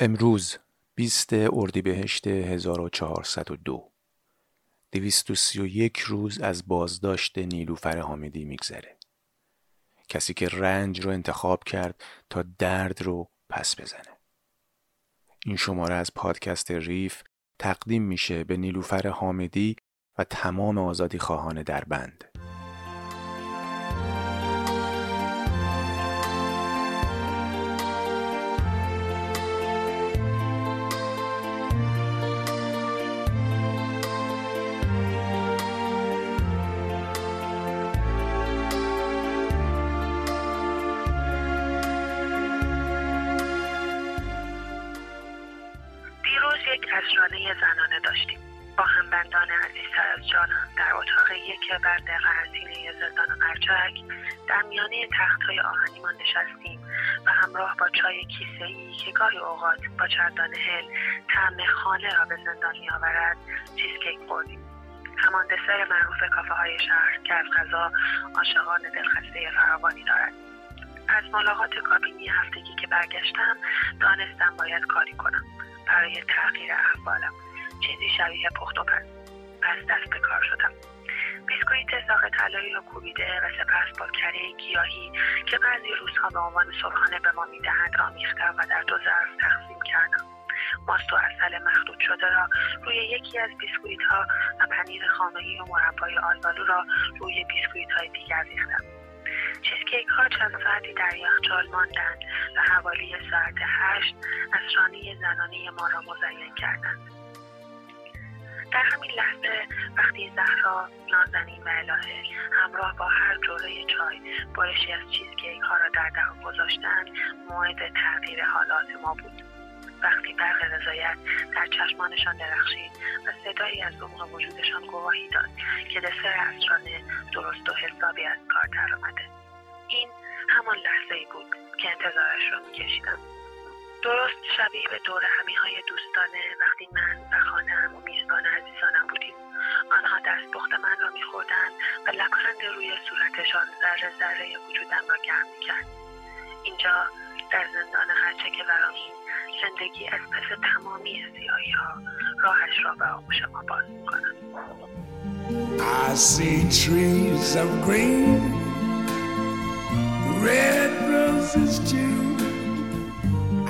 امروز 20 اردیبهشت 1402 231 روز از بازداشت نیلوفر حامدی میگذره. کسی که رنج رو انتخاب کرد تا درد رو پس بزنه. این شماره از پادکست ریف تقدیم میشه به نیلوفر حامدی و تمام آزادی خواهان در بند. با چندان هل طعم خانه را به زندان میآورد چیزکیک خوردیم همان دسر معروف کافه های شهر که از غذا عاشقان دلخسته فراوانی دارد. از ملاقات کابینی هفتگی که برگشتم دانستم باید کاری کنم. برای تغییر احوالم. چیزی شبیه پخت و پس پس دست به کار شدم. بیسکویت ساق طلایی رو کوبیده و سپس با کره گیاهی که بعضی روزها به عنوان صبحانه به ما می‌دهند آمیختم و در دو ظرف تقسیم کردم. ماست و اصل مخلوط شده را روی یکی از بیسکویت ها و پنیر خانگی و مربای آلبالو را روی بیسکویت های دیگر ریختم. چیزکیک ها چند ساعتی در یخچال ماندند و حوالی ساعت هشت اسرانی زنانه ما را مزین کردند. در همین لحظه وقتی زهرا نازنین و الهه همراه با هر جلوی چای بارشی از چیزکیک ها را در دهان گذاشتند موعد تغییر حالات ما بود. وقتی برق رضایت در چشمانشان درخشید و صدایی از عمق وجودشان گواهی داد که دسر اسرانه درست و حسابی از کار درآمده. این همان لحظه ای بود که انتظارش را میکشیدم. درست شبیه به دور همی های دوستانه وقتی من و خانم و میزبان عزیزانم بودیم. آنها دست بخت من را میخوردند و لبخند روی صورتشان ذره ذره وجودم را گرم می‌کرد. اینجا در زندان هرچه که ورامین زندگی از پس تمامی سیاهی ها راهش را به آغوش ما باز می‌کند I see trees of green red roses too.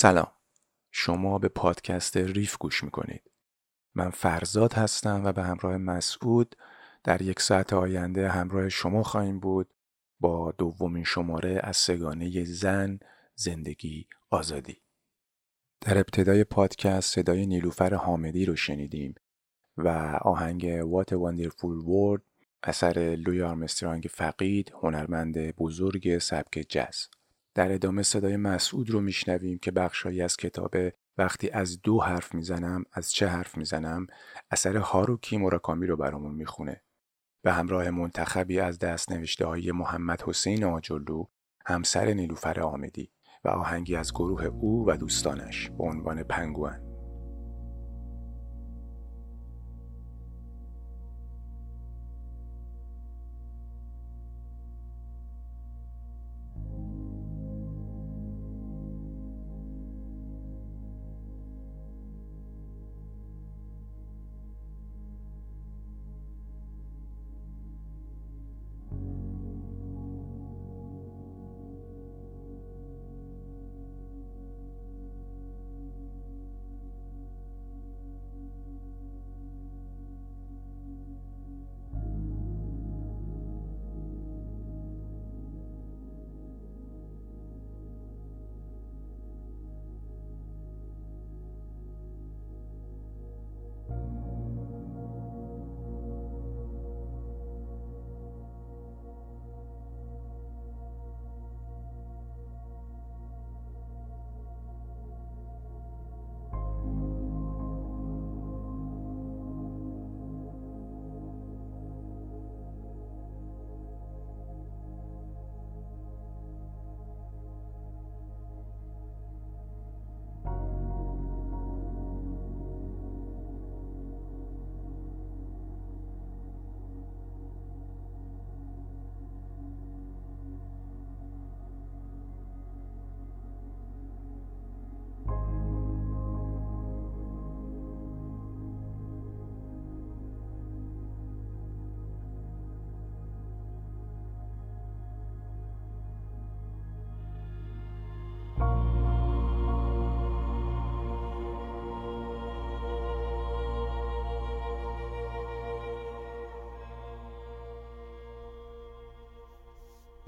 سلام. شما به پادکست ریف گوش می‌کنید. من فرزاد هستم و به همراه مسعود در یک ساعت آینده همراه شما خواهیم بود با دومین شماره از سگانه زن زندگی آزادی. در ابتدای پادکست صدای نیلوفر حامدی رو شنیدیم و آهنگ What a Wonderful World اثر لوی آرمسترانگ فقید هنرمند بزرگ سبک جز در ادامه صدای مسعود رو میشنویم که بخشهایی از کتاب وقتی از دو حرف می‌زنم از چه حرف می‌زنم اثر هاروکی مراکامی رو برامون می‌خونه. به همراه منتخبی از دست نوشته های محمد حسین آجلو همسر نیلوفر آمدی و آهنگی از گروه او و دوستانش به عنوان پنگوان.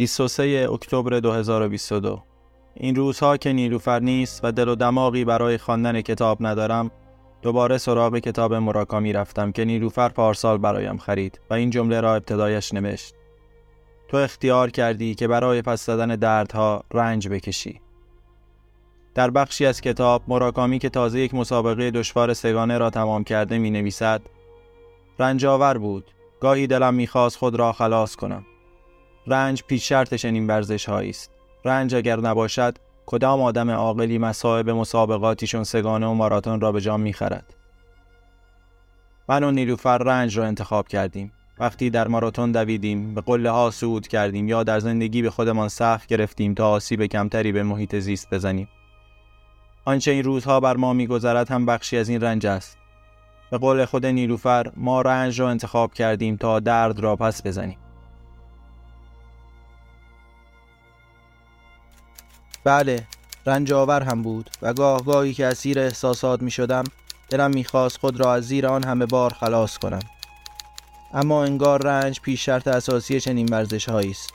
(23 اکتبر 2022) این روزها که نیلوفر نیست و دل و دماغی برای خواندن کتاب ندارم دوباره سراغ کتاب مراکامی رفتم که نیلوفر پارسال برایم خرید و این جمله را ابتدایش نوشت. تو اختیار کردی که برای پس زدن دردها رنج بکشی. در بخشی از کتاب مراکامی که تازه یک مسابقه دشوار سگانه را تمام کرده می نویسد رنجاور بود. گاهی دلم می‌خواست خود را خلاص کنم. رنج پیش شرط چنین ورزش است. رنج اگر نباشد کدام آدم عاقلی مصائب مسابقاتیشون سگانه و ماراتون را به جام می‌خرد؟ من و نیلوفر رنج را انتخاب کردیم. وقتی در ماراتون دویدیم به قله ها صعود کردیم یا در زندگی به خودمان سخت گرفتیم تا آسیب کمتری به محیط زیست بزنیم. آنچه این روزها بر ما میگذرد هم بخشی از این رنج است. به قول خود نیلوفر ما رنج را انتخاب کردیم تا درد را پس بزنیم. بله رنج آور هم بود و گاه گاهی که اسیر احساسات می شدم دلم می‌خواست خود را از زیر آن همه بار خلاص کنم. اما انگار رنج پیش شرط اساسی چنین ورزش است.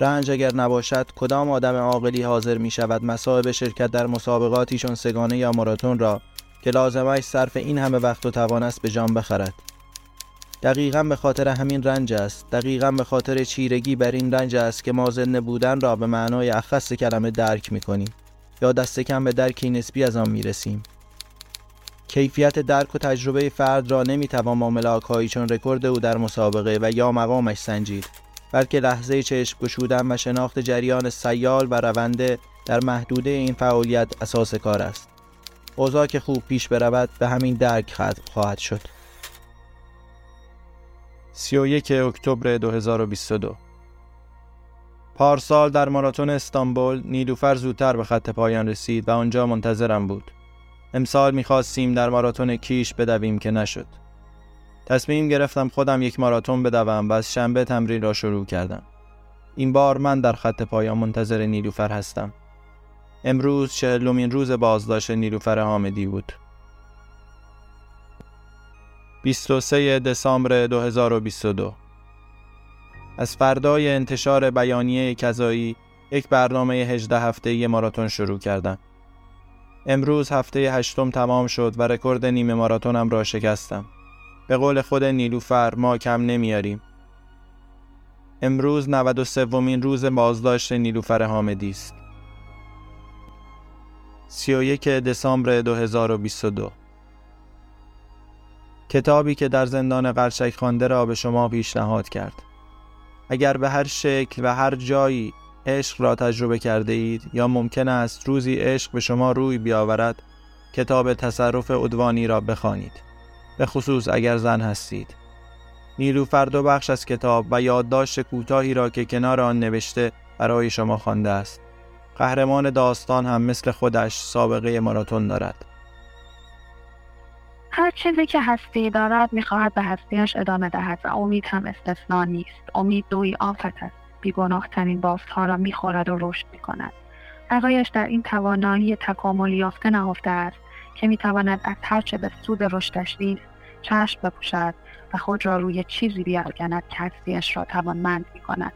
رنج اگر نباشد کدام آدم عاقلی حاضر می شود مسائب شرکت در مسابقاتی چون سگانه یا ماراتون را که لازمش صرف این همه وقت و توان است به جان بخرد؟ دقیقا به خاطر همین رنج است. دقیقا به خاطر چیرگی بر این رنج است که ما زنده بودن را به معنای اخص کلمه درک می کنیم یا دست کم به درکی نسبی از آن می رسیم کیفیت درک و تجربه فرد را نمی توان با ملاک چون رکورد او در مسابقه و یا مقامش سنجید بلکه لحظه چشم گشودن و شناخت جریان سیال و رونده در محدوده این فعالیت اساس کار است. اوضاع که خوب پیش برود به همین درک خواهد شد. 31 اکتبر 2022 پارسال در ماراتون استانبول نیلوفر زودتر به خط پایان رسید و آنجا منتظرم بود. امسال می‌خواستیم در ماراتون کیش بدویم که نشد. تصمیم گرفتم خودم یک ماراتون بدوم و از شنبه تمرین را شروع کردم. این بار من در خط پایان منتظر نیلوفر هستم. امروز چهلمین روز بازداشت نیلوفر حامدی بود. 23 دسامبر 2022 از فردای انتشار بیانیه کذایی یک برنامه 18 هفته ماراتون شروع کردم. امروز هفته هشتم تمام شد و رکورد نیمه ماراتونم را شکستم. به قول خود نیلوفر ما کم نمیاریم. امروز 93 ومین روز بازداشت نیلوفر حامدی است. 31 دسامبر 2022 کتابی که در زندان قرشک خوانده را به شما پیشنهاد کرد. اگر به هر شکل و هر جایی عشق را تجربه کرده اید یا ممکن است روزی عشق به شما روی بیاورد کتاب تصرف ادوانی را بخوانید. به خصوص اگر زن هستید. نیلوفر دو بخش از کتاب و یادداشت کوتاهی را که کنار آن نوشته برای شما خوانده است. قهرمان داستان هم مثل خودش سابقه ماراتون دارد. هر چیزی که هستی دارد می‌خواهد به هستیش ادامه دهد و امید هم استثنا نیست. امید دوی آفت است. بیگناهترین بافتها را می‌خورد و رشد می‌کند. بقایش در این توانایی تکامل یافته نهفته است که می‌تواند از هرچه به سود رشدش نیست چشم بپوشد و خود را روی چیزی بیافکند که هستیش را توانمند می‌کند.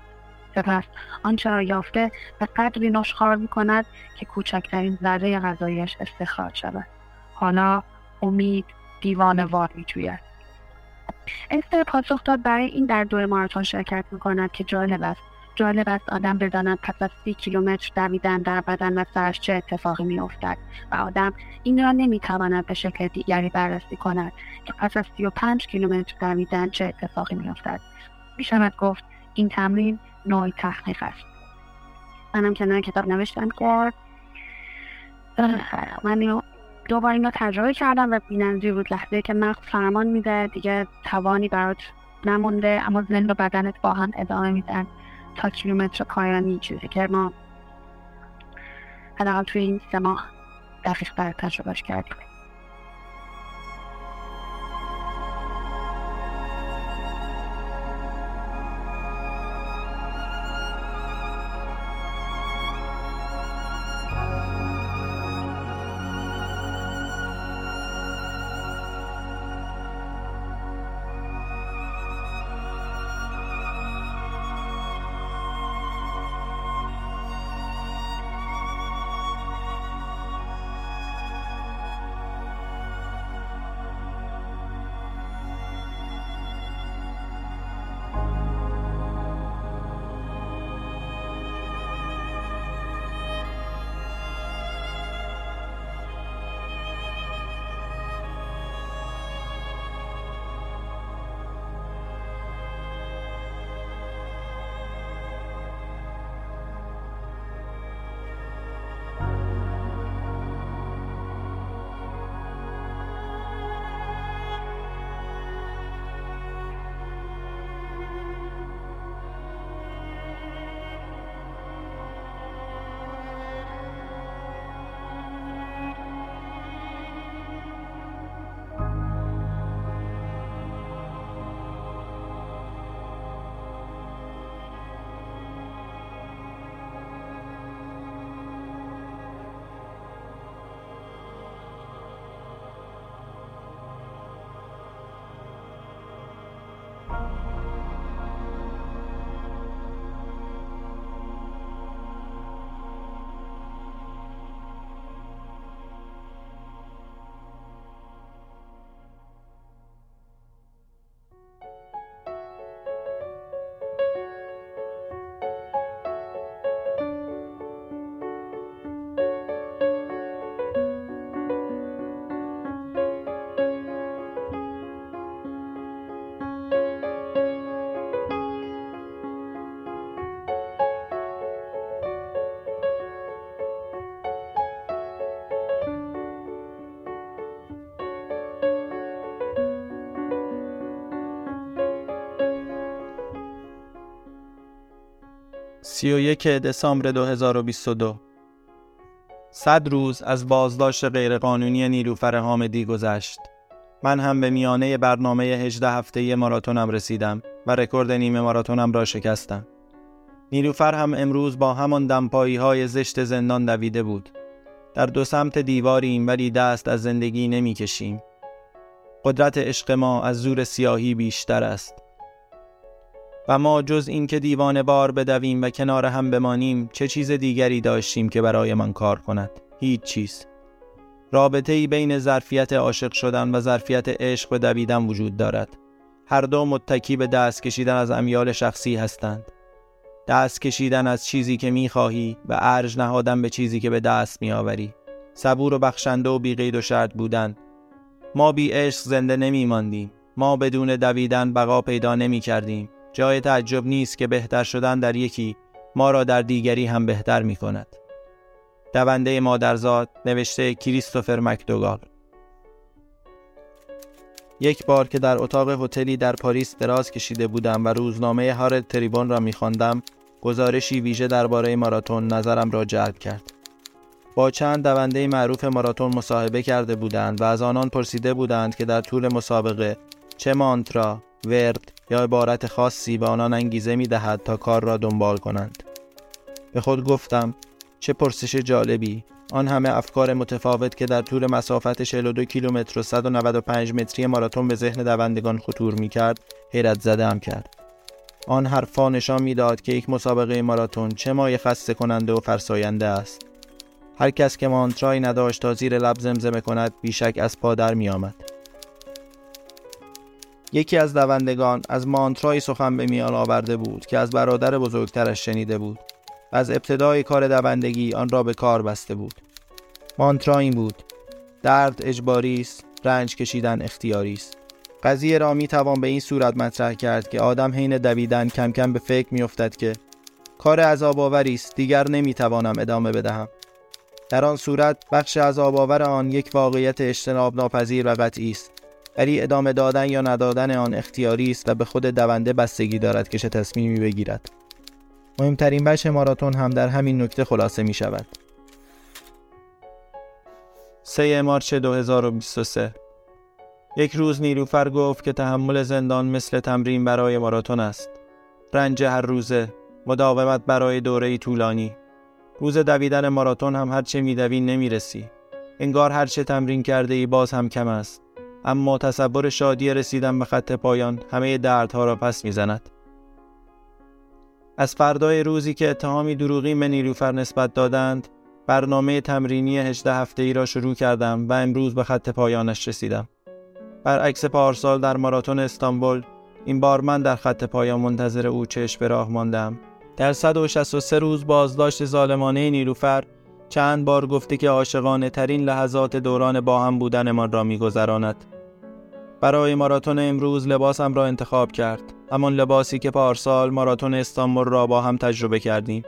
سپس آنچه را یافته به قدری نشخار می‌کند که کوچکترین ذره غذایش استخراج شود. حالا امید دیوانه وار میجوید استر پاسخ داد برای این در دور ماراتون شرکت می‌کند که جالب است جالب است آدم بداند پس از سی کیلومتر دویدن در بدن و سرش چه اتفاقی میافتد و آدم این را نمی‌تواند به شکل دیگری بررسی کند که پس از سی و پنج کیلومتر دویدن چه اتفاقی میافتد می‌شود گفت این تمرین نوعی تحقیق است منم کنار کتاب نوشتم که من دوباره این رو تجربه کردم و بیننده بود. لحظه که مغز فرمان میده دیگه توانی برات نمونده اما ذهن و بدنت با هم ادامه میدن. تا کیلومتر پایانی چیزی که ما حداقل توی این سه ماه دقیق تجربهش کردیم. سی و یک دسامبر 2022 صد روز از بازداشت غیرقانونی نیلوفر حامدی گذشت. من هم به میانه برنامه 18 هفته ماراتونم رسیدم و رکورد نیمه ماراتونم را شکستم. نیلوفر هم امروز با همان دمپایی های زشت زندان دویده بود. در دو سمت دیواریم ولی دست از زندگی نمی کشیم. قدرت عشق ما از زور سیاهی بیشتر است. و ما جز اینکه دیوانه بار بدویم و کنار هم بمانیم چه چیز دیگری داشتیم که برایمان کار کند؟ هیچ چیز. رابطه ای بین ظرفیت عاشق شدن و ظرفیت عشق به دویدن وجود دارد. هر دو متکی به دست کشیدن از امیال شخصی هستند. دست کشیدن از چیزی که می‌خواهی و ارج نهادن به چیزی که به دست میآوری. صبور و بخشنده و بیقید و شرط بودن. ما بی عشق زنده نمی ماندیم ما بدون دویدن بقا پیدا نمی کردیم جای تعجب نیست که بهتر شدن در یکی ما را در دیگری هم بهتر می کند دونده مادرزاد نوشته کریستوفر مکدوگال. یک بار که در اتاق هتلی در پاریس دراز کشیده بودم و روزنامه هارد تریبون را میخواندم گزارشی ویژه درباره ماراتون نظرم را جلب کرد. با چند دونده معروف ماراتون مصاحبه کرده بودند و از آنان پرسیده بودند که در طول مسابقه چه مانترا، ورد یا عبارت خاصی به آنان انگیزه می دهد تا کار را دنبال کنند. به خود گفتم چه پرسش جالبی آن همه افکار متفاوت که در طول مسافت 42 کیلومتر و 195 متری ماراتون به ذهن دوندگان خطور می کرد حیرت زده هم کرد آن حرفا نشان می‌داد که یک مسابقه ماراتون چه مایه خسته کننده و فرساینده است هر کس که مانترایی نداشت تا زیر لب زمزمه کند بیشک از پا در می آمد. یکی از دوندگان از مانترایی سخن به میان آورده بود که از برادر بزرگترش شنیده بود از ابتدای کار دوندگی آن را به کار بسته بود. مانترا این بود درد اجباری است رنج کشیدن اختیاری است. قضیه را می توان به این صورت مطرح کرد که آدم حین دویدن کم کم به فکر می افتد که کار عذاب آوری است دیگر نمی توانم ادامه بدهم. در آن صورت بخش عذاب آور آن یک واقعیت اجتناب ناپذیر و قطعی است. ولی ادامه دادن یا ندادن آن اختیاری است و به خود دونده بستگی دارد که چه تصمیمی بگیرد مهمترین بچه ماراتون هم در همین نکته خلاصه می شود. 3 مارچ 2023 یک روز نیلوفر گفت که تحمل زندان مثل تمرین برای ماراتون است. رنج هر روزه، مداومت برای دوره طولانی. روز دویدن ماراتون هم هرچه میدوی نمی‌رسی. انگار هرچه تمرین کرده ای باز هم کم است. اما تصور شادی رسیدن به خط پایان همه دردها را پس می‌زند. از فردای روزی که اتهامی دروغی به نیلوفر نسبت دادند برنامه تمرینی 18 هفته ای را شروع کردم و امروز به خط پایانش رسیدم برعکس پارسال در ماراتون استانبول این بار من در خط پایان منتظر او چشم به راه ماندم در 163 روز بازداشت ظالمانه نیلوفر چند بار گفته که عاشقانه ترین لحظات دوران با هم بودنمان را میگذراند. برای ماراتون امروز لباسم را انتخاب کرد همان لباسی که پارسال ماراتون استانبول را با هم تجربه کردیم.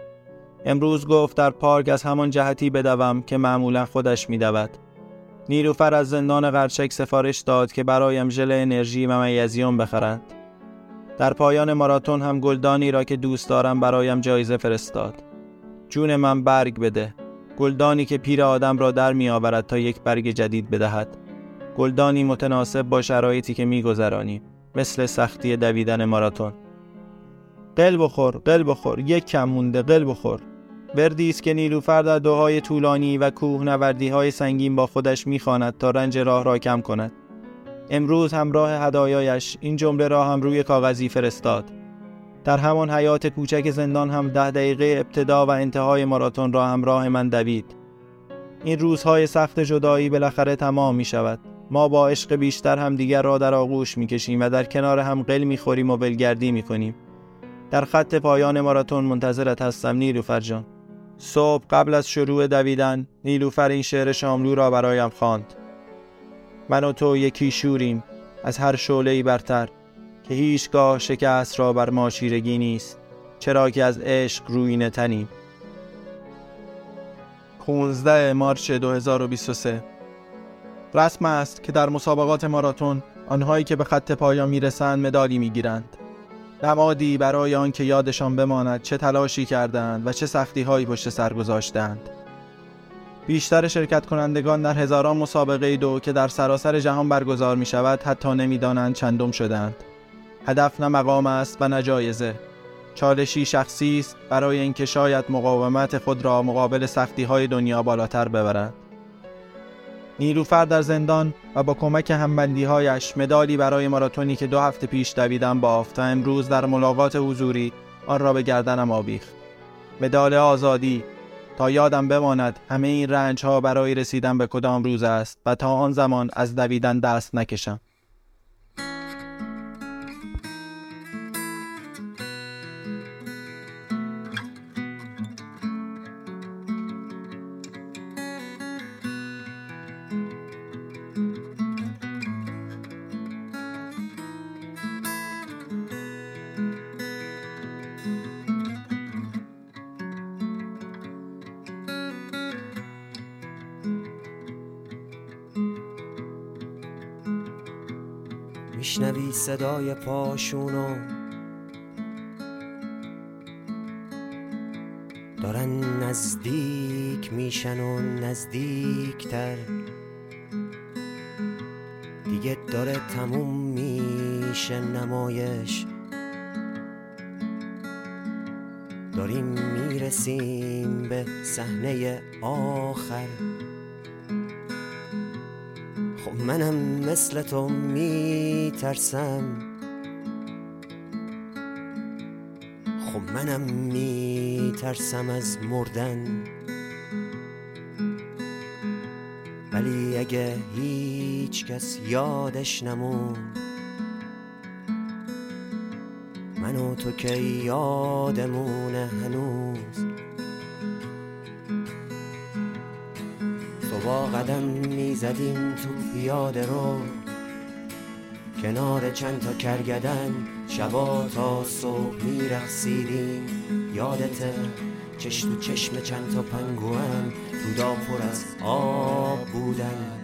امروز گفت در پارک از همان جهتی بدوم که معمولا خودش میدود. نیروفر از زندان قرچک سفارش داد که برایم ژل انرژی و میزیوم بخرند. در پایان ماراتون هم گلدانی را که دوست دارم برایم جایزه فرستاد. جون من برگ بده. گلدانی که پیر آدم را در می آورد تا یک برگ جدید بدهد. گلدانی متناسب با شرایطی که میگذرانیم مثل سختی دویدن ماراتون. قل بخور قل بخور یک کم مونده قل بخور. وردی است که نیلوفر در دوهای طولانی و کوه نوردی های سنگین با خودش می‌خواند تا رنج راه را کم کند. امروز همراه هدایایش این جمله را هم روی کاغذی فرستاد. در همان حیات کوچک زندان هم ده دقیقه ابتدا و انتهای ماراتون را همراه من دوید. این روزهای سخت جدایی بالاخره تمام می شود ما با عشق بیشتر هم دیگر را در آغوش می‌کشیم و در کنار هم قل می‌خوریم و ولگردی می‌کنیم. در خط پایان ماراتون منتظرت هستم نیلوفر جان. صبح قبل از شروع دویدن نیلوفر این شعر شاملو را برایم خواند. من و تو یکی شوریم. از هر شعله برتر. که هیچگاه شکست را بر ما چیرگی نیست چرا که از عشق روی تنیم 15 مارچ 2023 رسم است که در مسابقات ماراتون آنهایی که به خط پایان می‌رسند مدالی می‌گیرند. نمادی برای آنکه یادشان بماند چه تلاشی کردند و چه سختی هایی پشت سر گذاشتند. بیشتر شرکت کنندگان در هزاران مسابقه دو که در سراسر جهان برگزار می شود حتی نمی‌دانند چندم شدند. هدف نه مقام است و نه جایزه. چالشی شخصی است برای اینکه شاید مقاومت خود را مقابل سختی های دنیا بالاتر ببرند نیلوفر در زندان و با کمک همبندیهایش مدالی برای ماراتونی که دو هفته پیش دویدم بافت و امروز در ملاقات حضوری آن را به گردنم آویخت. مدال آزادی تا یادم بماند همه این رنج ها برای رسیدن به کدام روز است و تا آن زمان از دویدن دست نکشم. صدای پاشونو دارن نزدیک میشن و نزدیکتر. دیگه داره تموم میشه نمایش. داریم می‌رسیم به صحنه آخر. منم مثل تو میترسم. خب منم میترسم از مردن. ولی اگه هیچ کس یادش نمون من و تو که یادمونه هنوز. قدم می‌زدیم تو پیاده رو. کنار چند تا کرگدن شبا تا صبح میرقصیدیم یادته چشم تو چشم چند تا پنگوان رودا پر از آب بودن.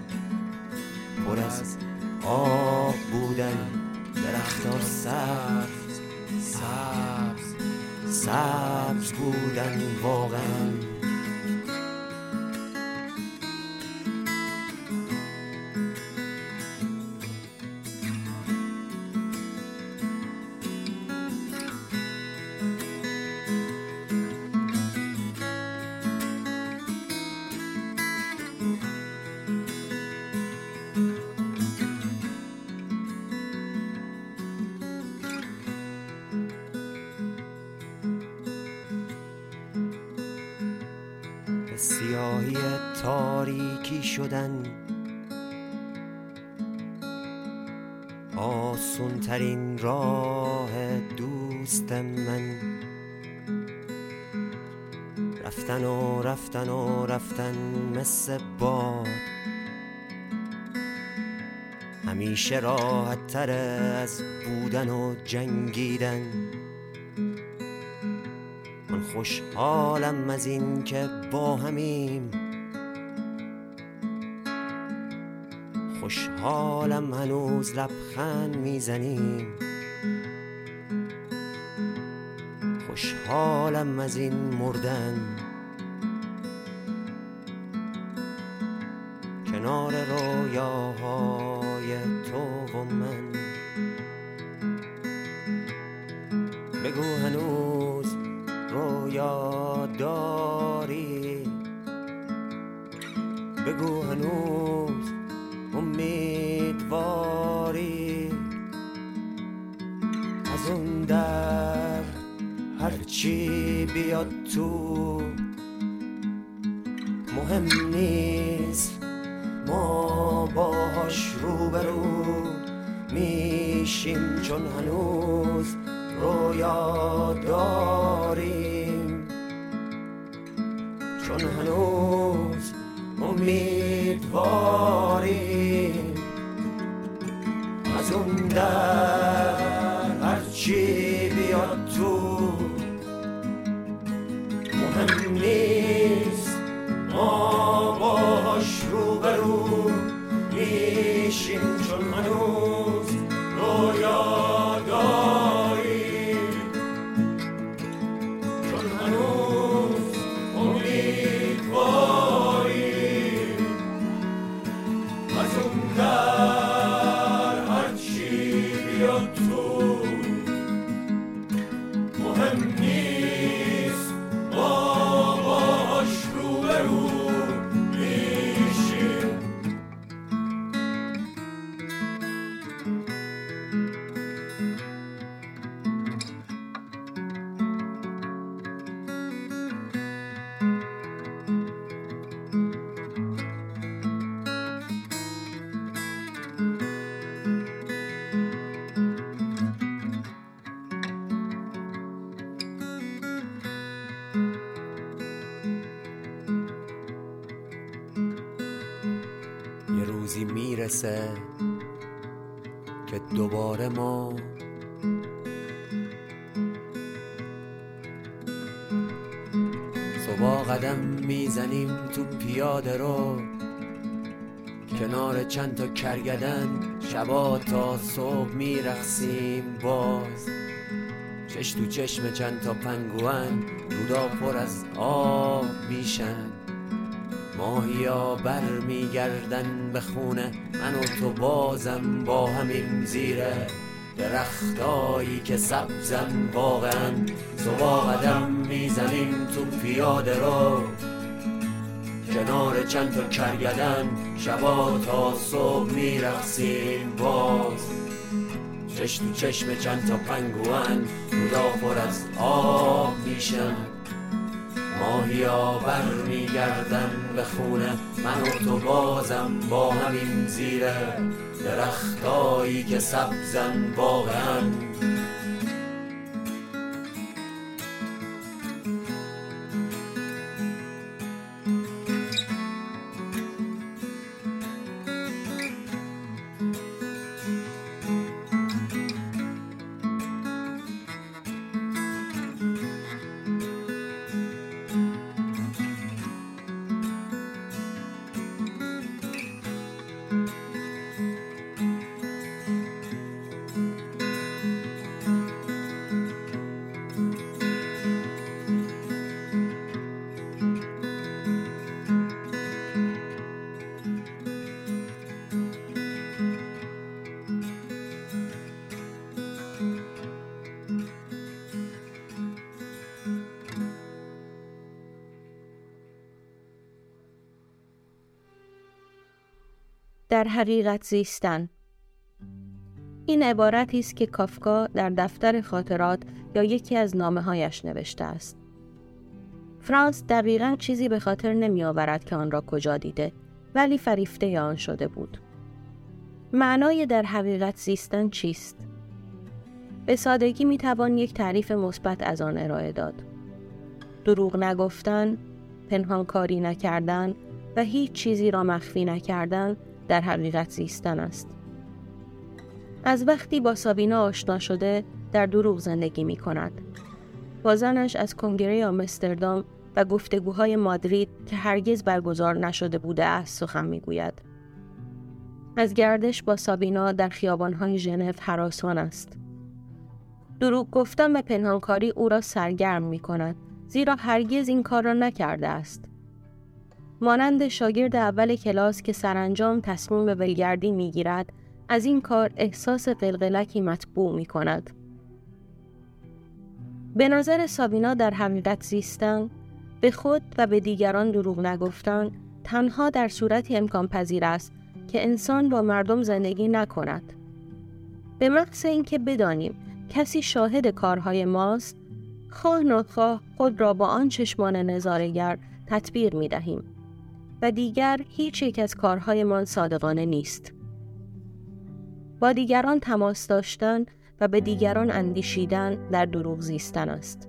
پر از آب بودن. درختار سبز سبز سبز بودن واقعا. همیشه راحت تر از بودن و جنگیدن. خوشحالم از این که با همیم. خوشحالم هنوز لبخند می‌زنیم. خوشحالم از این مردن. کنار رویاهای هرچی بیاد تو؟ مهم نیست. ما باهاش روبرو میشیم چون هنوز. رویا داریم روزی می‌رسه که دوباره ما صبح قدم می‌زنیم تو پیاده رو کنار چند تا کرگدن شبا تا صبح میرخسیم باز چش تو چشم چند تا پنگوان رودا پر از آب میشن. ماهیا بر میگردن به خونه. من و تو بازم با همین زیره درختایی که سبزن واقعا. صبح قدم می‌زنیم تو پیاده رو. کنار چند تا کرگدن شبا تا صبح میرخسیم باز. چشم تو چشم چند تا پنگوان رودا پر از آب میشن. ماهیا بر میگردن به خونه من و تو بازم با همین زیره. درختایی که سبزن واقعا در حقیقت زیستن این عبارتی است که کافکا در دفتر خاطرات یا یکی از نامه هایش نوشته است. فرانس دقیقا چیزی به خاطر نمی آورد که آن را کجا دیده ولی فریفته آن شده بود. معنای در حقیقت زیستن چیست؟ به سادگی می توان یک تعریف مثبت از آن ارائه داد. دروغ نگفتن، پنهانکاری نکردن و هیچ چیزی را مخفی نکردن در حقیقت زیستن است. از وقتی با سابینا آشنا شده در دروغ زندگی می کند. با زنش از کنگره آمستردام و گفتگوهای مادرید که هرگز برگزار نشده بوده است سخن می گوید. از گردش با سابینا در خیابانهای ژنو حراسان است. دروغ گفتن و پنهانکاری او را سرگرم می کند زیرا هرگز این کار را نکرده است. مانند شاگرد اول کلاس که سرانجام تصمیم به ولگردی می گیرد از این کار احساس قلقلکی مطبوع می کند. به نظر سابینا در حقیقت زیستن به خود و به دیگران دروغ نگفتن تنها در صورتی امکان پذیر است که انسان با مردم زندگی نکند. به محض اینکه بدانیم کسی شاهد کارهای ماست خواه نخواه خود را با آن چشمان نظارگر تطبیق می دهیم و دیگر هیچ یک از کارهایمان صادقانه نیست. با دیگران تماس داشتن و به دیگران اندیشیدن در دروغ زیستن است.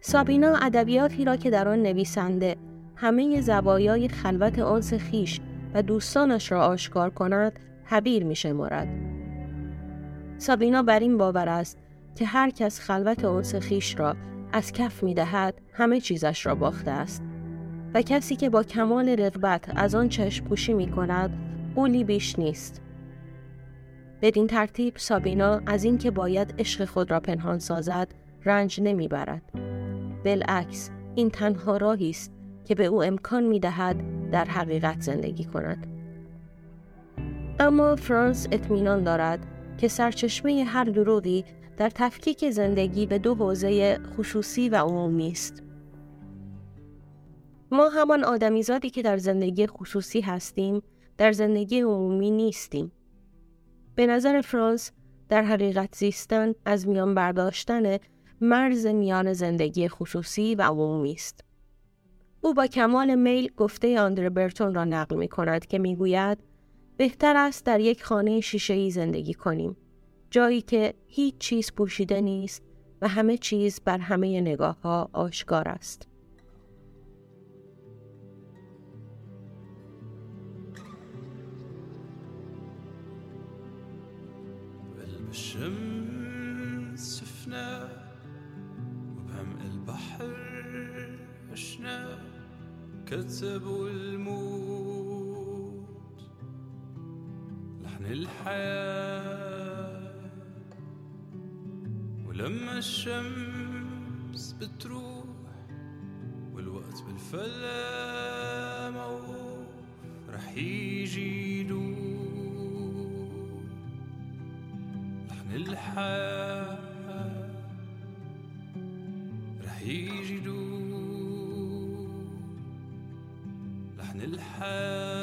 سابینا ادبیاتی را که در آن نویسنده همه زوایای خلوت آنس خیش و دوستانش را آشکار کند حبیر می شمارد. سابینا بر این باور است که هر کس خلوت آنس خیش را از کف می دهد همه چیزش را باخته است و کسی که با کمال رغبت از آن چشم پوشی می کند قولی بیش نیست. بدین ترتیب سابینا از اینکه باید عشق خود را پنهان سازد رنج نمی‌برد. بالعکس این تنها راهی است که به او امکان می دهد در حقیقت زندگی کند. اما فرانس اطمینان دارد که سرچشمه هر دروغی در تفکیک زندگی به دو حوزه خصوصی و عمومی است. ما همان آدمیزادی که در زندگی خصوصی هستیم در زندگی عمومی نیستیم. به نظر فرانس در حقیقت زیستن از میان برداشتن مرز میان زندگی خصوصی و عمومی است. او با کمال میل گفته آندر برتون را نقل می کند که می گوید بهتر است در یک خانه شیشه ای زندگی کنیم. جایی که هیچ چیز پوشیده نیست و همه چیز بر همه نگاه ها آشکار است. بالشمس شفنا وبعمق البحر عشنا كتبوا الموت. لحن الحياة ولما الشمس بتروح والوقت بالفلا موقوف رح يجي يدور رح يجي دور رح نلحق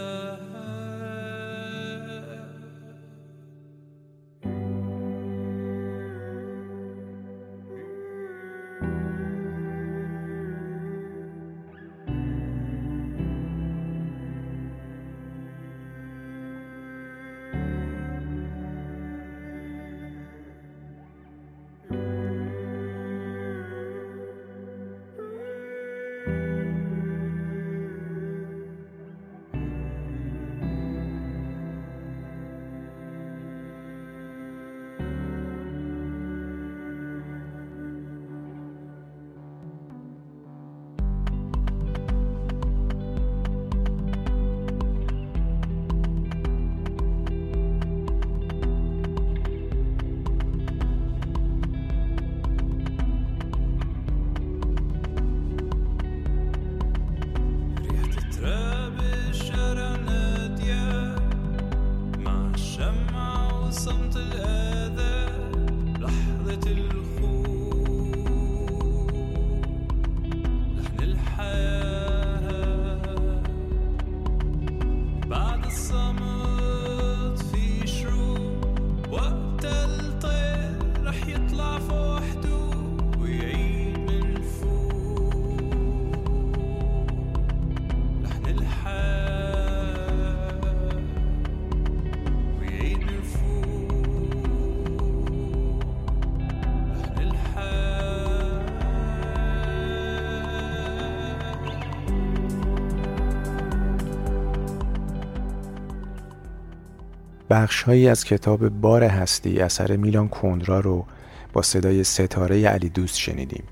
بخشهایی از کتاب بار هستی اثر میلان کندرا رو با صدای ستاره علی دوست شنیدیم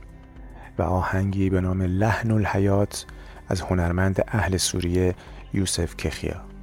و آهنگی به نام لحن الحیات از هنرمند اهل سوریه یوسف کخیا.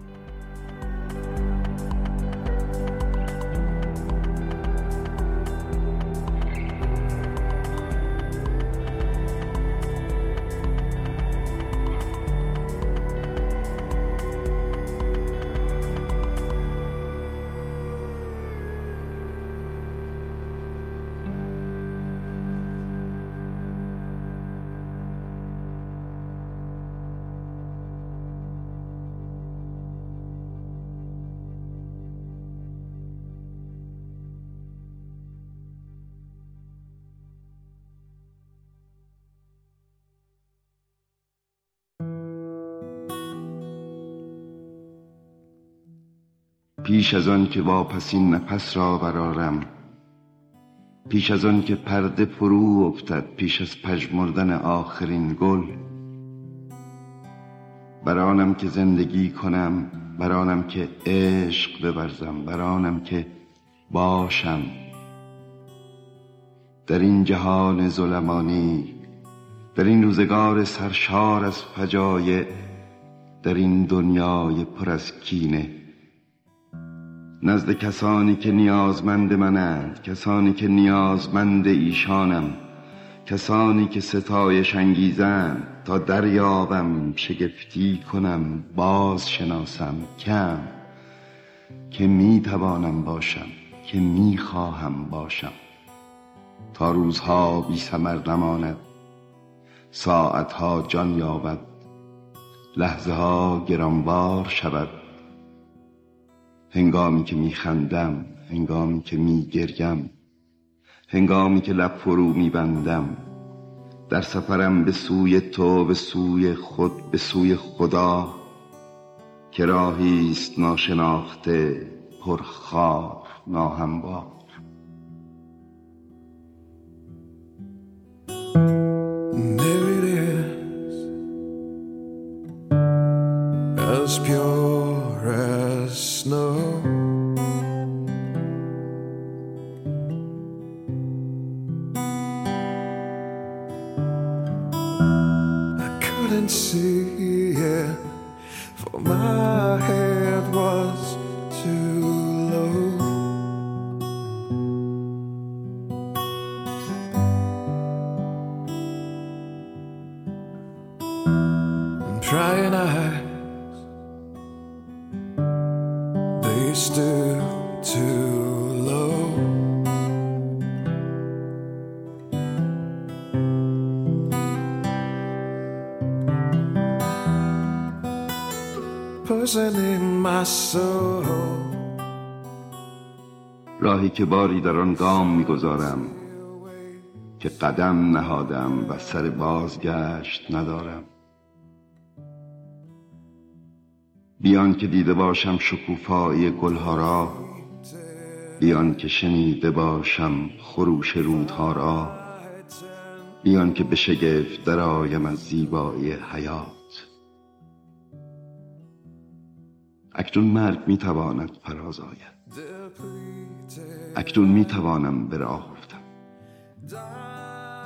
پیش از آن که واپسین نفس را برارم پیش از آن که پرده فرو افتد پیش از پژمردن آخرین گل. برانم که زندگی کنم برانم که عشق بورزم برانم که باشم. در این جهان ظلمانی در این روزگار سرشار از فجایع در این دنیای پر از کینه نزد کسانی که نیازمند منند کسانی که نیازمند ایشانم کسانی که ستایش انگیزند تا دریابم شگفتی کنم باز شناسم کم که می توانم باشم که می خواهم باشم. تا روزها بی ثمر نماند ساعتها جان یابد لحظه ها گرانبار شود. هنگامی که میخندم هنگامی که میگریم هنگامی که لب فرو میبندم در سفرم به سوی تو به سوی خود به سوی خدا که راهی است ناشناخته پرخار ناهموار. که باری در آن گام می‌گذارم که قدم نهادم و سر بازگشت ندارم. بیان که دیده باشم شکوفایی گلها را بیان که شنیده باشم خروش رودها را بیان که به شگفت درآیم از زیبایی حیات. اکنون مرگ می‌تواند فراز آید. اکنون می‌توانم به راه افتم.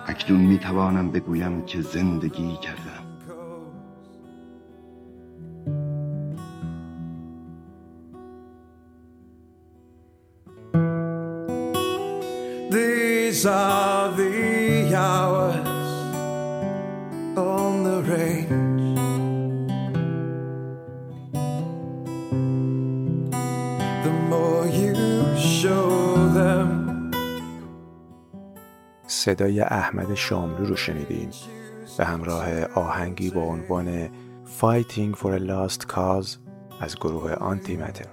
اکنون می‌توانم بگویم که زندگی کردم. These are صدای احمد شاملو رو شنیدیم به همراه آهنگی با عنوان Fighting for a Lost Cause از گروه آنتی متر.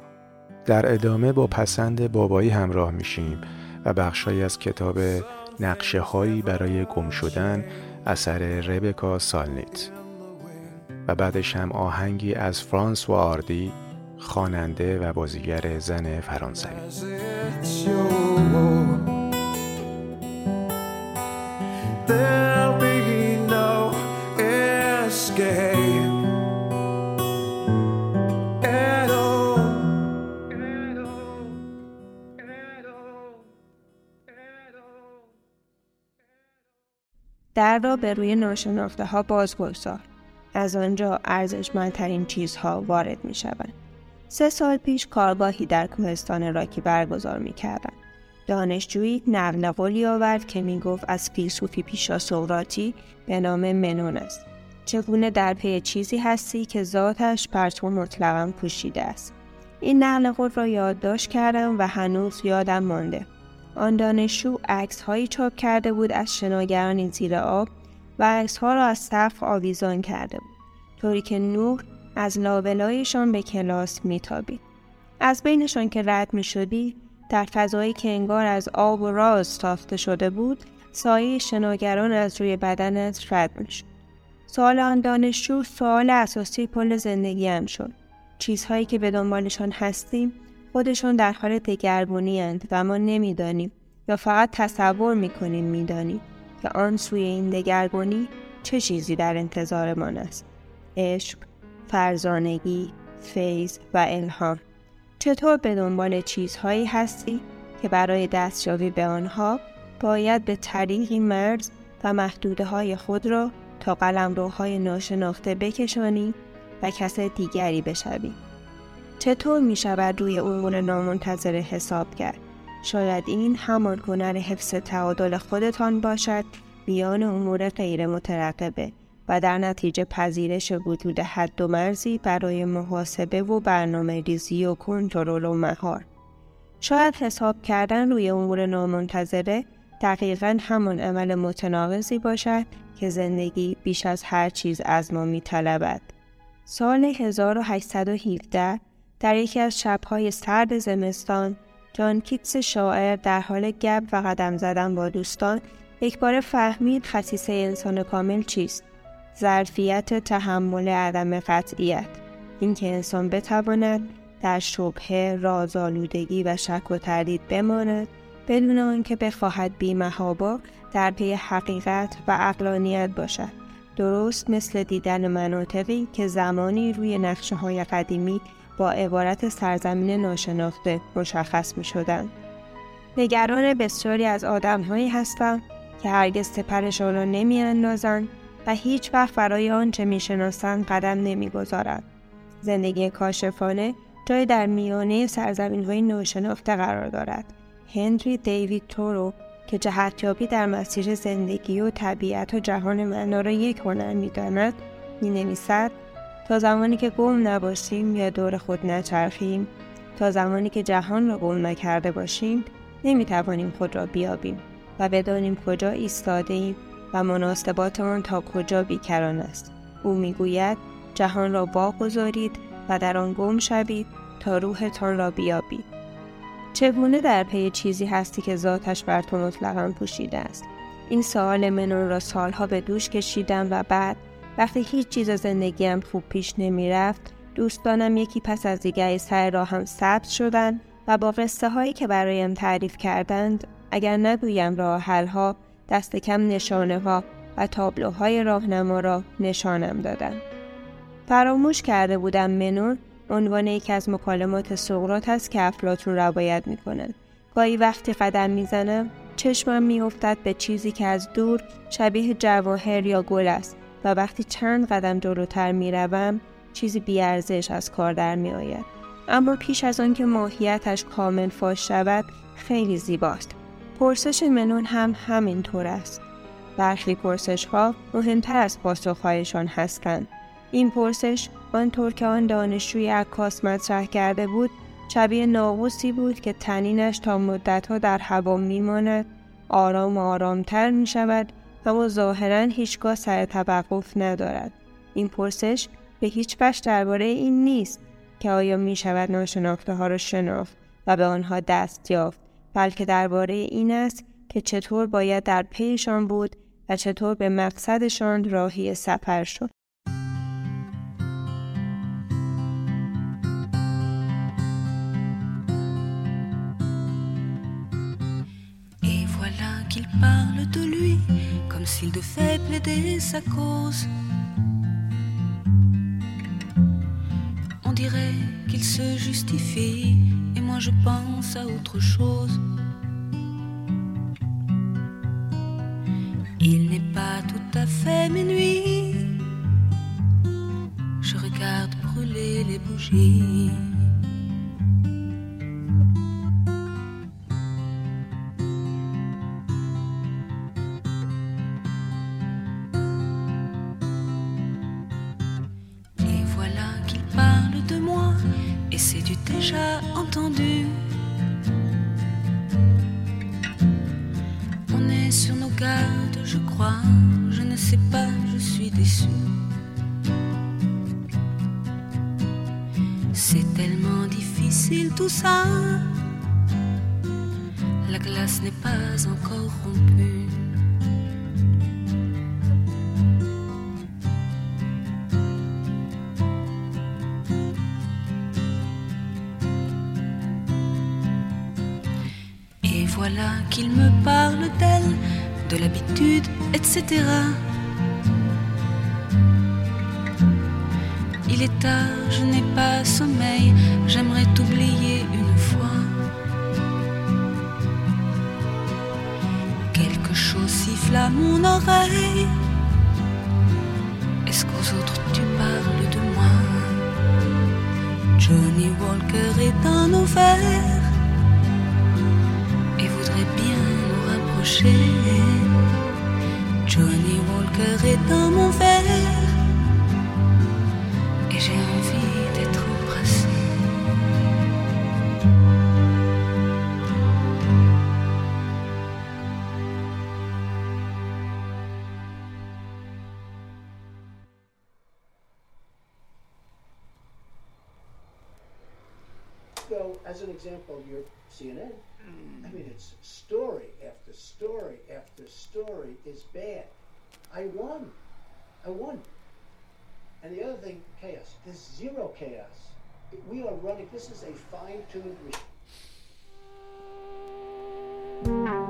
در ادامه با پسند بابایی همراه میشیم و بخشهایی از کتاب نقشه هایی برای گم شدن اثر ربکا سالنیت و بعدش هم آهنگی از فرانس و آردی خواننده و بازیگر زن فرانسوی در را به روی ناشناخته ها باز. از آنجا ارزشمندترین چیزها وارد می شوند. سه سال پیش کارگاهی در کوهستان راکی برگزار می کردن. دانشجویی نقل قولی آورد که می گفت از فیلسوفی پیشا سقراطی به نام منون است. چگونه در پی چیزی هستی که ذاتش پرتو مطلقا پوشیده است. این نقل قول را یادداشت کردم و هنوز یادم مانده. آن دانشجو عکس هایی چاپ کرده بود از شناگرانی زیر آب و عکس ها را از سقف آویزان کرده بود طوری که نور از لابلایشان به کلاس میتابید از بینشان که رد می شدی در فضایی که انگار از آب و راز تافته شده بود سایه شناگران از روی بدنت رد می شد. سوال آن دانشجو سوال اساسی پل زندگی هم شد. چیزهایی که به دنبالشان هستیم خودشان در حال دگرگونی اند و ما نمی‌دانیم یا فقط تصور می‌کنیم می‌دانیم که آن سوی این دگرگونی چه چیزی در انتظارمان است. عشق، فرزانگی، فیض و الهام. چطور به دنبال چیزهایی هستی که برای دستیابی به آنها باید به طریقی مرز و محدوده های خود را تا قلمروهای ناشناخته بکشانی و کس دیگری بشوی. چطور می شود روی امور نامنتظره حساب کرد؟ شاید این همان هنر حفظ تعادل خودتان باشد میان امور غیر مترقبه و در نتیجه پذیرش وجود حد و مرزی برای محاسبه و برنامه ریزی و کنترل و مهار. شاید حساب کردن روی امور نامنتظره دقیقا همان عمل متناقضی باشد که زندگی بیش از هر چیز از ما می طلبد. سال 1817 در یکی از شبهای سرد زمستان جان کیتس شاعر در حال گب و قدم زدن با دوستان یک بار فهمید خصیصه انسان کامل چیست ظرفیت تحمل عدم قطعیت اینکه انسان بتواند در شبهه رازآلودگی و شک و تردید بماند بدون آنکه بخواهد بیمهابا در پی حقیقت و اقلانیت باشد درست مثل دیدن مناطقی که زمانی روی نقشه های قدیمی با عبارت سرزمین ناشناخته مشخص می شدن. نگران بسیاری از آدم هایی هستم که هرگز سپرشان را نمی و هیچ وقت برای آنچه می‌شناسند قدم نمی‌گذارد. زندگی کاشفانه جای در میانه سرزمین های نوشناخته قرار دارد. هنری دیوید تورو که جهتیابی در مسیر زندگی و طبیعت و جهان معنا را یک هنر می‌داند می نویسد تا زمانی که گم نباشیم یا دور خود نچرخیم تا زمانی که جهان را گم نکرده باشیم نمی توانیم خود را بیابیم و بدانیم کجا ایستاده ایم و مناسباتمان تا کجا بیکران است. او می‌گوید جهان را واگذارید و در آن گم شوید تا روحتان را بیابید. چگونه در پی چیزی هستی که ذاتش بر تو مطلقا پوشیده است؟ این سوال منون را سالها به دوش کشیدم و بعد وقتی هیچ چیز زندگیم خوب پیش نمی رفت دوستانم یکی پس از دیگری سر راهم ثبت شدند و با قصه هایی که برایم تعریف کردند اگر نگویم راه ها دست کم نشانه ها و تابلوهای راهنما را نشانم دادند. فراموش کرده بودم منون عنوان یکی از مکالمات سقرات است که افلاتون روایت می کند. گاهی وقتی قدم می‌زنم چشمم میافتد به چیزی که از دور شبیه جواهر یا گل است و وقتی چند قدم جلوتر می‌روم چیزی بیارزش از کار در می آید. اما پیش از آنکه ماهیتش کامل فاش شود خیلی زیباست. پرسش منون هم همینطور است. برخی پرسش ها مهمتر از پاسخهایشان هستند. این پرسش آنطور که آن دانشجوی عکاس مطرح کرده بود شبیه ناقوسی بود که تنینش تا مدتها در هوا میماند آرام آرامتر می شود و ظاهرا هیچگاه سر توقف ندارد این پرسش به هیچ وجه درباره این نیست که آیا می شود ناشناخته ها را شناخت و به آنها دست یافت بلکه درباره این است که چطور باید در پیشان بود و چطور به مقصدشان راهی سفر شد parle de lui comme s'il devait plaider sa cause. On dirait se justifie et moi je pense à autre chose. Il n'est pas tout à fait minuit. Je regarde brûler les bougies. Encore rompue. Et voilà qu'il me parle d'elle, de l'habitude, etc. Il est tard, je n'ai pas sommeil, mon oreille. Est-ce qu'aux autres tu parles de moi? Johnny Walker est nos verres et voudrait bien nous rapprocher. Johnny Walker est dans mon example, your CNN. I mean, it's story after story after story is bad. I won. I won. And the other thing, chaos. There's zero chaos. We are running, this is a fine tuned machine.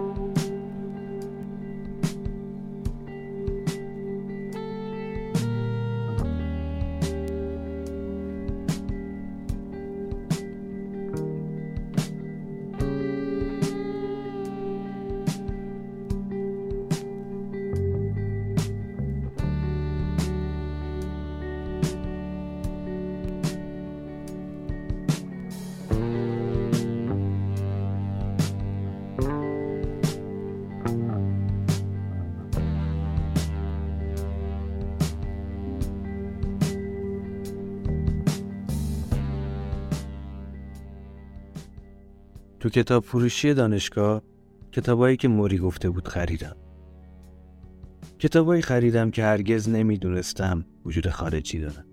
کتاب فروشی دانشگاه کتابایی که موری گفته بود خریدم. کتابایی خریدم که هرگز نمی‌دونستم وجود خارجی دارن.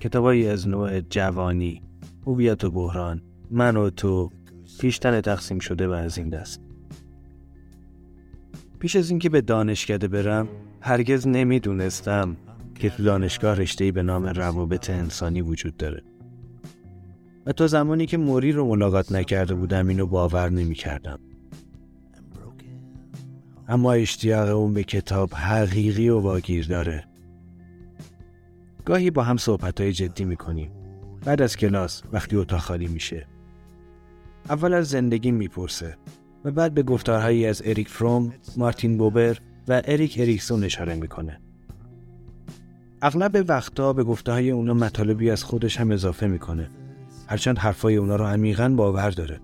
کتابایی از نوع جوانی هویت و بحران من و تو پیشتن تقسیم شده و از این دست. پیش از اینکه به دانشکده برم هرگز نمی‌دونستم که تو دانشگاه رشته‌ای به نام روابط انسانی وجود داره. و تا زمانی که موری رو ملاقات نکرده بودم اینو باور نمی کردم. اما اشتیاق اون به کتاب حقیقی و واگیر داره. گاهی با هم صحبت های جدی می کنیم. بعد از کلاس وقتی اتاق خالی میشه. اول از زندگی می‌پرسه و بعد به گفتارهایی از اریک فروم، مارتین بوبر و اریک اریکسون اشاره می‌کنه. اغلب وقتا به گفته های اونا مطالبی از خودش هم اضافه می‌کنه هرچند حرفای اونا رو عمیقا باور داره.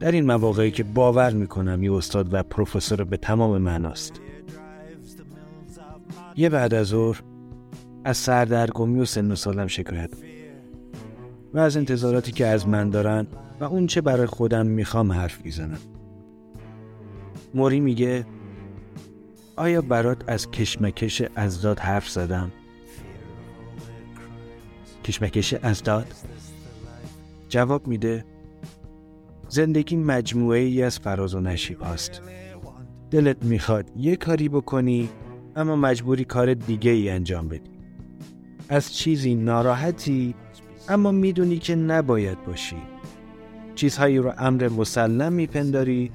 در این مواقعی که باور می‌کنم یه استاد و پروفسور به تمام معناست. یه بعد از ظهر از سردرگمی و سن و سالم شکایت و از انتظاراتی که از من دارن و اون چه برای خودم می‌خوام حرف می‌زنم. موری میگه آیا برات از کشمکش ازداد حرف زدم؟ کشمکش ازداد؟ جواب میده زندگی مجموعه ای از فراز و نشیب هاست. دلت می‌خواد یه کاری بکنی اما مجبوری کار دیگه ای انجام بدی. از چیزی ناراحتی اما می‌دونی که نباید باشی. چیزهایی رو امر مسلم میپنداری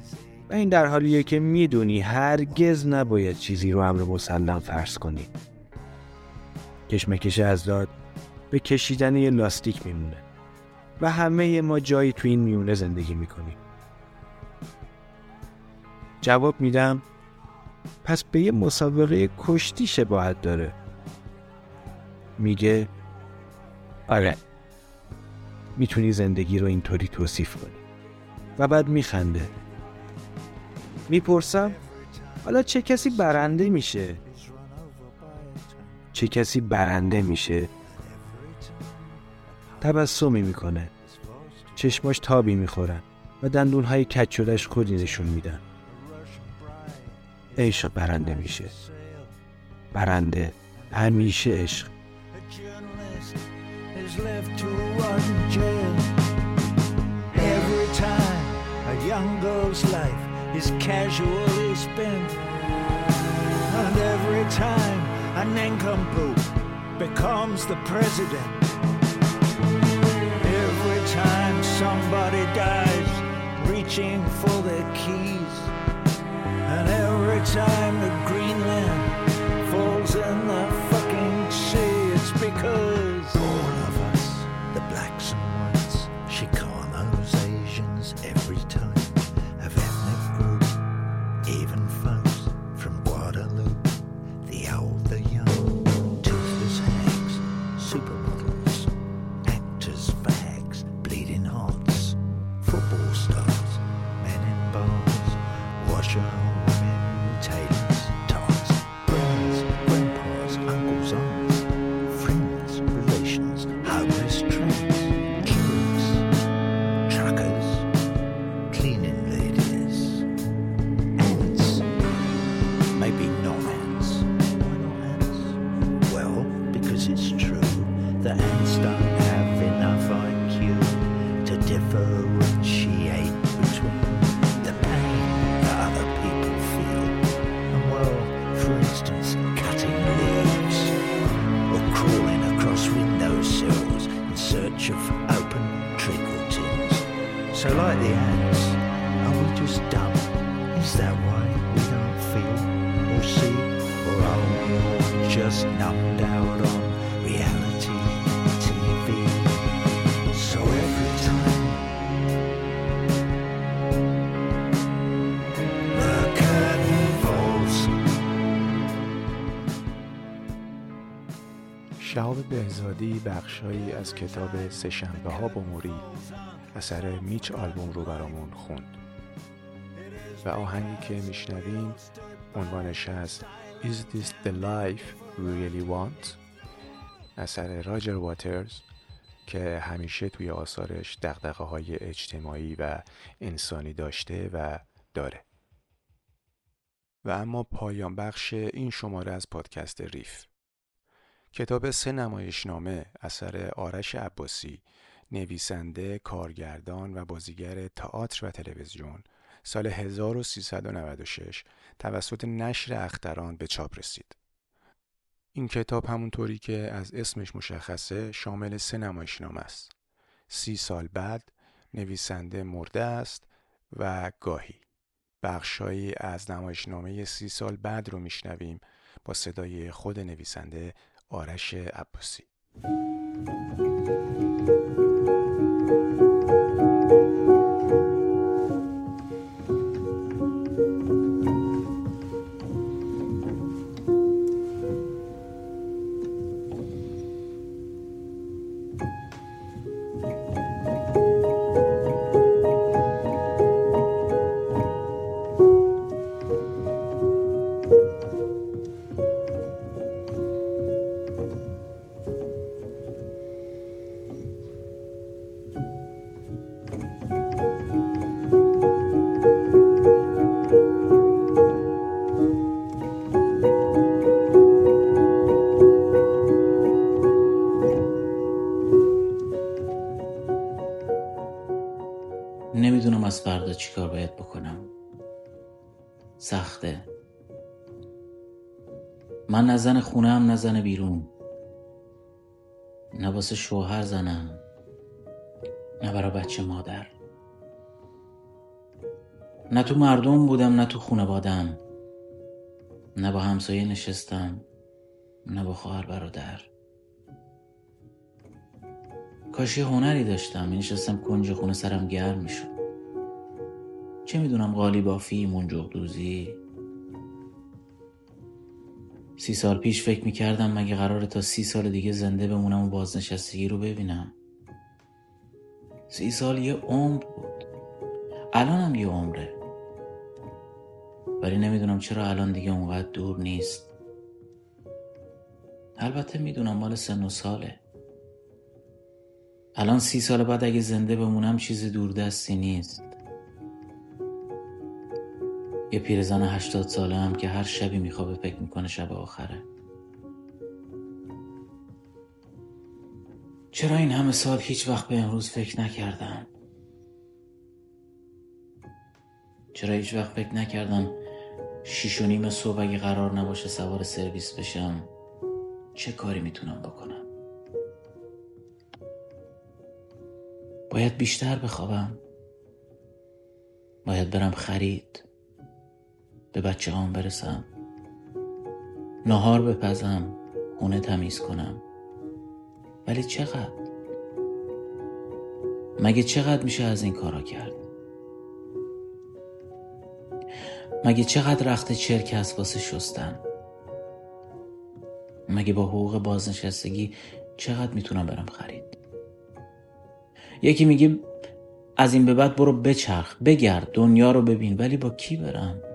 و این در حالیه که می‌دونی هرگز نباید چیزی رو امر مسلم فرض کنی. کشمکش ازداد به کشیدن یه لاستیک میمونه. و همه ما جایی تو این میونه زندگی می‌کنیم. جواب میدم پس به یه مسابقه کشتی شباهت داره. میگه آره. می‌تونی زندگی رو اینطوری توصیف کنی. و بعد میخنده. می‌پرسم حالا چه کسی برنده میشه؟ چه کسی برنده میشه؟ تبسمی می‌کنه. چشماش تابی می‌خورن و دندونهای کج شدهش خودی نشون میدن. عشق برنده میشه. برنده همیشه عشق. Becomes the president, somebody dies reaching for their keys, and every time the Greenland just numbed out on reality TV? So every time the curtain falls. شهاب بهزادی بخشهایی از کتاب سهشنبه ها با موری اثر میچ آلبوم رو برامون خوند و آهنگی که میشنویم عنوانش از Is this the life really want. اثر راجر واترز که همیشه توی آثارش دقدقه های اجتماعی و انسانی داشته و داره. و اما پایان بخش این شماره از پادکست ریف. کتاب سه نمایشنامه اثر آرش عباسی نویسنده، کارگردان و بازیگر تئاتر و تلویزیون سال 1396 توسط نشر اختران به چاپ رسید. این کتاب همونطوری که از اسمش مشخصه شامل سه نمایشنامه است. سی سال بعد نویسنده مرده است و گاهی بخشهایی از نمایشنامه سی سال بعد رو میشنویم با صدای خود نویسنده آرش عباسی. زن خونه هم نه زن بیرون. نه واسه شوهر زنم نه برا بچه مادر. نه تو مردم بودم نه تو خونوادم نه با همسایه نشستم نه با خواهر برادر. کاش یه هنری داشتم. نشستم کنج خونه سرم گرم می‌شد. چه می‌دونم قالی بافی منجوق دوزی سی سال پیش فکر می‌کردم مگه قراره تا سی سال دیگه زنده بمونم و بازنشستگی رو ببینم. سی سال یه عمر بود. الانم یه عمره. ولی نمی‌دونم چرا الان دیگه اونقدر دور نیست. البته می‌دونم مال سن و ساله. الان سی سال بعد اگه زنده بمونم چیزی دوردستی نیست. یه پیرزن هشتاد ساله هم که هر شبی میخوابه فکر می‌کنه شب آخره. چرا این همه سال هیچ وقت به امروز فکر نکردم چرا هیچ وقت فکر نکردم شیش و نیم صبح اگه قرار نباشه سوار سرویس بشم چه کاری می‌تونم بکنم؟ باید بیشتر بخوابم. باید برم خرید. به بچه هام برسم. نهار بپزم خونه تمیز کنم. ولی چقدر؟ مگه چقدر میشه از این کارا کرد؟ مگه چقدر رخت چرک هست واسه شستن؟ مگه با حقوق بازنشستگی چقدر می‌تونم برم خرید؟ یکی میگه از این به بعد برو بچرخ بگرد دنیا رو ببین ولی با کی برم؟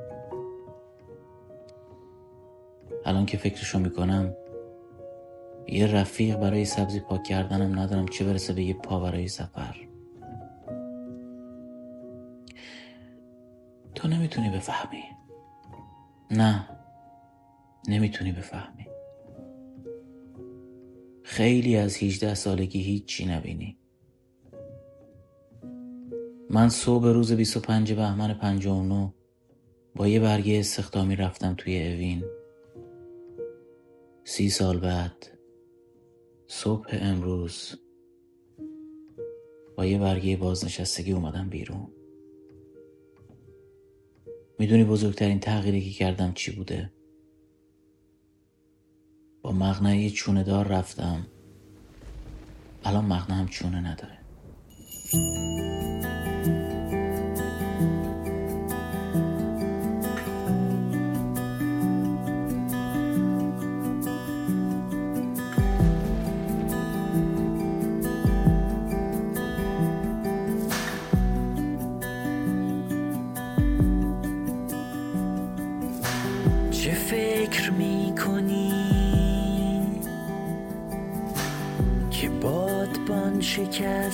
الان که فکرشو می‌کنم یه رفیق برای سبزی پاک کردنم ندارم چه برسه به یه پا برای سفر. تو نمی‌تونی بفهمی. نه نمی‌تونی بفهمی. خیلی از 18 سالگی هیچی نبینی. من صبح روز 25 بهمن 59 با یه برگه استخدامی رفتم توی اوین. سی سال بعد صبح امروز با یه برگه بازنشستگی اومدم بیرون. می‌دونی بزرگترین تغییری که کردم چی بوده؟ با مغنه چونه دار رفتم. الان مغنه هم چونه نداره.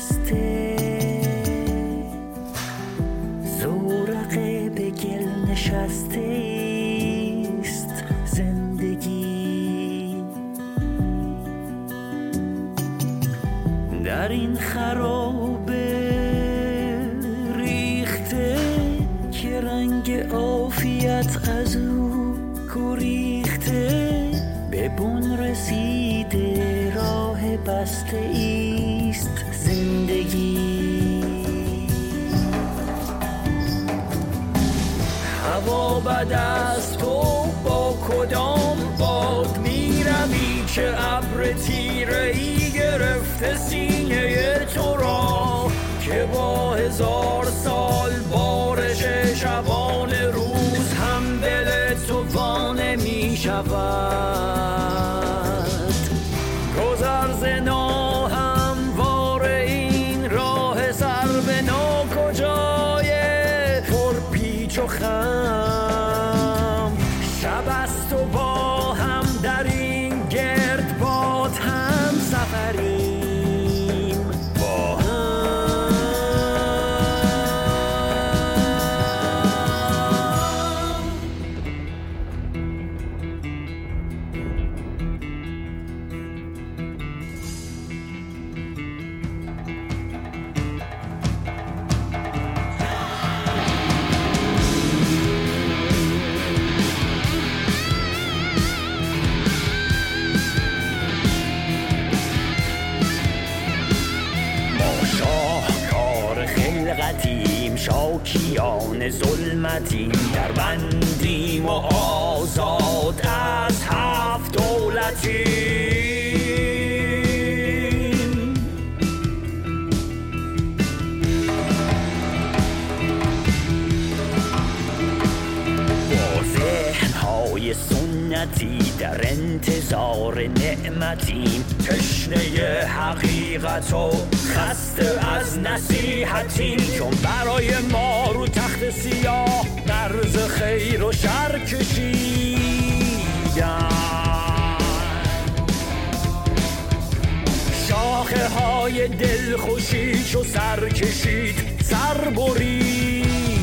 شکسته زورقه به گل نشسته است زندگی. در این خرابه ریخته که رنگ عافیت از او گریخته. به بن رسیده راه بسته ایست بد از تو با کدام باد می‌روی که ابر تیره ای گرفته سینه تو را که با هزار سال بارش شبان روز هم دل تو وانه می شود ظلمتیم در ذهنهای سنتی در انتظار نعمتیم تشنه حقیقت و خسته از نصیحتیم چون برای ما رو تخت سیاه مرز خیر و شر کشیدن شاخه های دلخوشی چو سر کشید سر بریدن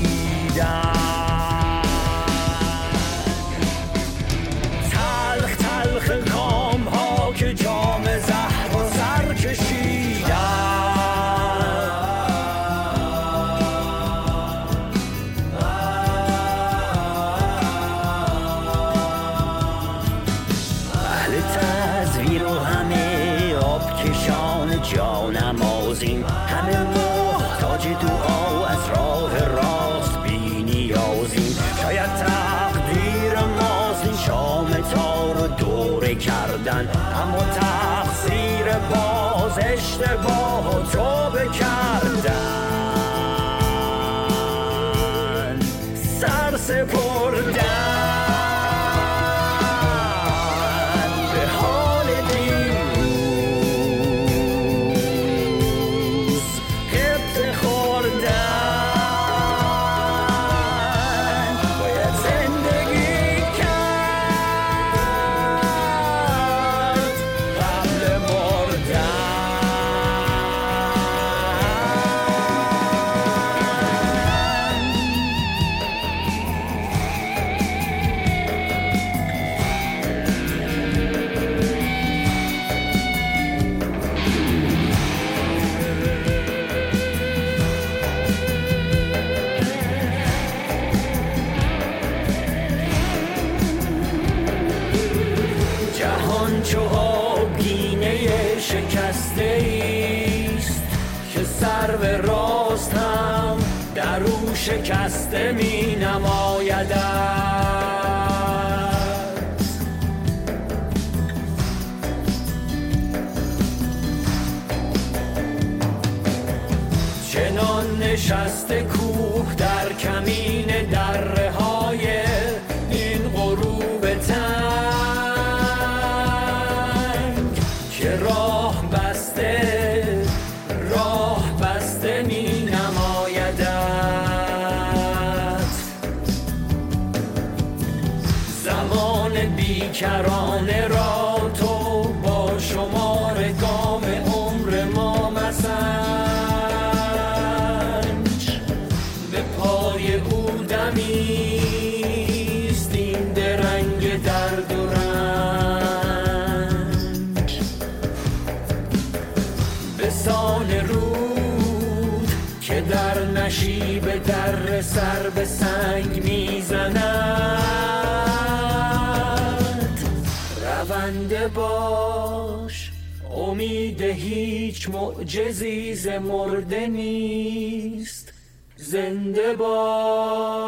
شکسته معجزی ز مرده نیست. زنده باش.